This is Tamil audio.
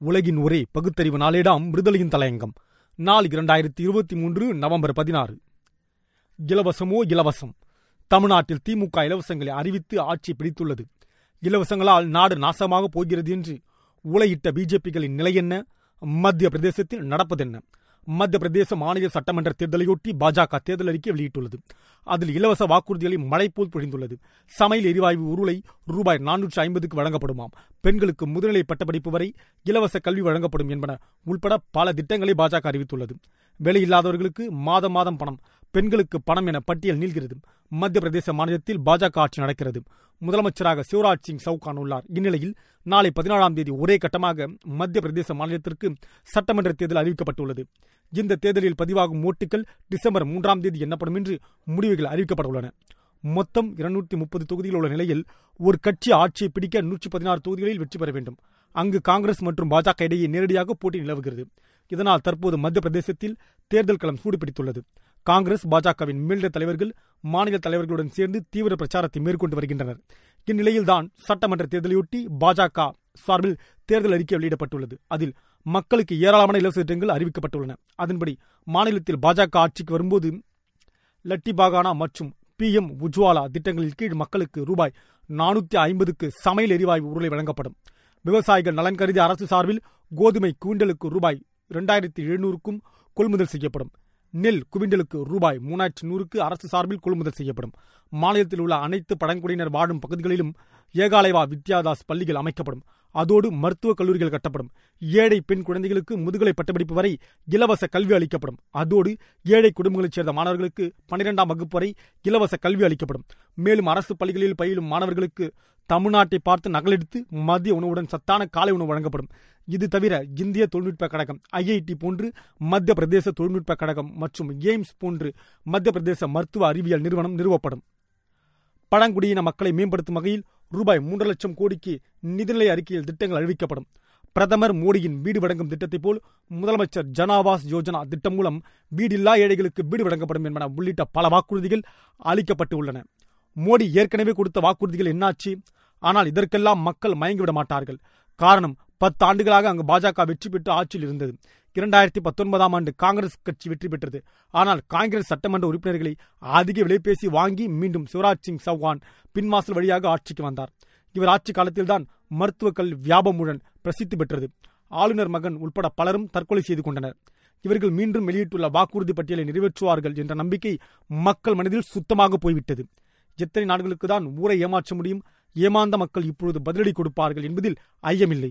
உலகின் ஒரே பகுத்தறிவு நாளேடாம் விடுதலையின் தலையங்கம். நாள் இரண்டாயிரத்தி இருபத்தி மூன்று நவம்பர் பதினாறு. இலவசமோ இலவசம். தமிழ்நாட்டில் திமுக இலவசங்களை அறிவித்து ஆட்சி பிடித்துள்ளது. இலவசங்களால் நாடு நாசமாக போகிறது என்று உலையிட்ட பிஜேபிகளின் நிலை என்ன? மத்திய பிரதேசத்தில் நடப்பதென்ன? மத்திய பிரதேச மாநில சட்டமன்ற தேர்தலையொட்டி பாஜக தேர்தல் அறிக்கை வெளியிட்டுள்ளது. அதில் இலவச வாக்குறுதிகளை மழை போல் பொழிந்துள்ளது. சமையல் எரிவாயு உருளை ரூபாய் நானூற்று ஐம்பதுக்கு வழங்கப்படுமாம். பெண்களுக்கு முதுநிலை பட்டப்படிப்பு வரை இலவச கல்வி வழங்கப்படும் என்பன உள்பட பல திட்டங்களை பாஜக அறிவித்துள்ளது. வேலையில்லாதவர்களுக்கு மாதம் மாதம் பணம் பெண்களுக்கு பணம் என பட்டியல் நீள்கிறது. மத்திய பிரதேச மாநிலத்தில் பாஜக ஆட்சி நடக்கிறது. முதலமைச்சராக சிவராஜ் சிங் சவுகான் உள்ளார். இந்நிலையில் நாளை பதினாறாம் தேதி ஒரே கட்டமாக மத்திய பிரதேச மாநிலத்திற்கு சட்டமன்ற தேர்தல் அறிவிக்கப்பட்டுள்ளது. இந்த தேர்தலில் பதிவாகும் ஓட்டுகள் டிசம்பர் மூன்றாம் தேதி எண்ணப்படும் என்று முடிவுகள் அறிவிக்கப்பட்டுள்ளன. மொத்தம் இருநூற்றி முப்பது தொகுதிகள் உள்ள நிலையில் ஒரு கட்சி ஆட்சியை பிடிக்க நூற்றி பதினாறு தொகுதிகளில் வெற்றி பெற வேண்டும். அங்கு காங்கிரஸ் மற்றும் பாஜக இடையே நேரடியாக போட்டி நிலவுகிறது. இதனால் தற்போது மத்திய பிரதேசத்தில் தேர்தல் களம் சூடுபிடித்துள்ளது. காங்கிரஸ் பாஜகவின் மேலிட தலைவர்கள் மாநில தலைவர்களுடன் சேர்ந்து தீவிர பிரச்சாரத்தை மேற்கொண்டு வருகின்றனர். இந்நிலையில்தான் சட்டமன்ற தேர்தலையொட்டி பாஜக சார்பில் தேர்தல் அறிக்கை வெளியிடப்பட்டுள்ளது. அதில் மக்களுக்கு ஏராளமான இலவச திட்டங்கள் அறிவிக்கப்பட்டுள்ளன. அதன்படி மாநிலத்தில் பாஜக ஆட்சிக்கு வரும்போது லட்டி பாகானா மற்றும் பி எம் உஜ்வாலா திட்டங்களின் கீழ் மக்களுக்கு ரூபாய் நானூத்தி ஐம்பதுக்கு சமையல் எரிவாயு உருளை வழங்கப்படும். விவசாயிகள் நலன் கருதி அரசு சார்பில் கோதுமை குவிண்டலுக்கு ரூபாய் இரண்டாயிரத்தி எழுநூறுக்கும் கொள்முதல் செய்யப்படும். நெல் குவிண்டலுக்கு ரூபாய் மூணாயிரத்தி நூறுக்கு அரசு சார்பில் கொள்முதல் செய்யப்படும். மாநிலத்தில் உள்ள அனைத்து பழங்குடியினர் வாழும் பகுதிகளிலும் ஏகாலைவா வித்யாதாஸ் பள்ளிகள் அமைக்கப்படும். அதோடு மருத்துவக் கல்லூரிகள் கட்டப்படும். ஏழை பெண் குழந்தைகளுக்கு முதுகலை பட்டப்படிப்பு வரை இலவச கல்வி அளிக்கப்படும். அதோடு ஏழை குடும்பங்களைச் சேர்ந்த மாணவர்களுக்கு பனிரெண்டாம் வகுப்பு வரை இலவச கல்வி அளிக்கப்படும். மேலும் அரசு பள்ளிகளில் பயிலும் மாணவர்களுக்கு தமிழ்நாட்டை பார்த்து நகலெடுத்து மதிய உணவுடன் சத்தான காலை உணவு வழங்கப்படும். இது தவிர இந்திய தொழில்நுட்ப கழகம் ஐஐடி போன்று மத்திய பிரதேச தொழில்நுட்ப கழகம் மற்றும் எய்ம்ஸ் போன்று மத்திய பிரதேச மருத்துவ அறிவியல் நிறுவனம் நிறுவப்படும். பழங்குடியின மக்களை மேம்படுத்தும் வகையில் ரூபாய் மூன்று லட்சம் கோடிக்கு நிதிநிலை அறிக்கையில் திட்டங்கள் அறிவிக்கப்படும். பிரதமர் மோடியின் வீடு வழங்கும் திட்டத்தை போல் முதலமைச்சர் ஜனாவாஸ் யோஜனா திட்டம் மூலம் வீடில்லா ஏழைகளுக்கு வீடு வழங்கப்படும் என்பன உள்ளிட்ட பல வாக்குறுதிகள் அளிக்கப்பட்டு உள்ளன. மோடி ஏற்கனவே கொடுத்த வாக்குறுதிகள் என்னாச்சு? ஆனால் இதற்கெல்லாம் மக்கள் மயங்கிவிட மாட்டார்கள். காரணம் பத்து ஆண்டுகளாக அங்கு பாஜக வெற்றி பெற்று ஆட்சியில் இருந்தது. இரண்டாயிரத்தி பத்தொன்பதாம் ஆண்டு காங்கிரஸ் கட்சி வெற்றி பெற்றது. ஆனால் காங்கிரஸ் சட்டமன்ற உறுப்பினர்களை அதிக விலைபேசி வாங்கி மீண்டும் சிவராஜ் சிங் சௌஹான் பின்வாசல் வழியாக ஆட்சிக்கு வந்தார். இவர் ஆட்சி காலத்தில்தான் மருத்துவக் கல் வியாபமுடன் பிரசித்தி பெற்றது. ஆளுநர் மகன் உள்பட பலரும் தற்கொலை செய்து கொண்டனர். இவர்கள் மீண்டும் வெளியிட்டுள்ள வாக்குறுதி பட்டியலை நிறைவேற்றுவார்கள் என்ற நம்பிக்கை மக்கள் மனதில் சுத்தமாக போய்விட்டது. எத்தனை நாடுகளுக்கு தான் ஊரை ஏமாற்ற முடியும்? ஏமாந்த மக்கள் இப்பொழுது பதிலடி கொடுப்பார்கள் என்பதில் ஐயமில்லை.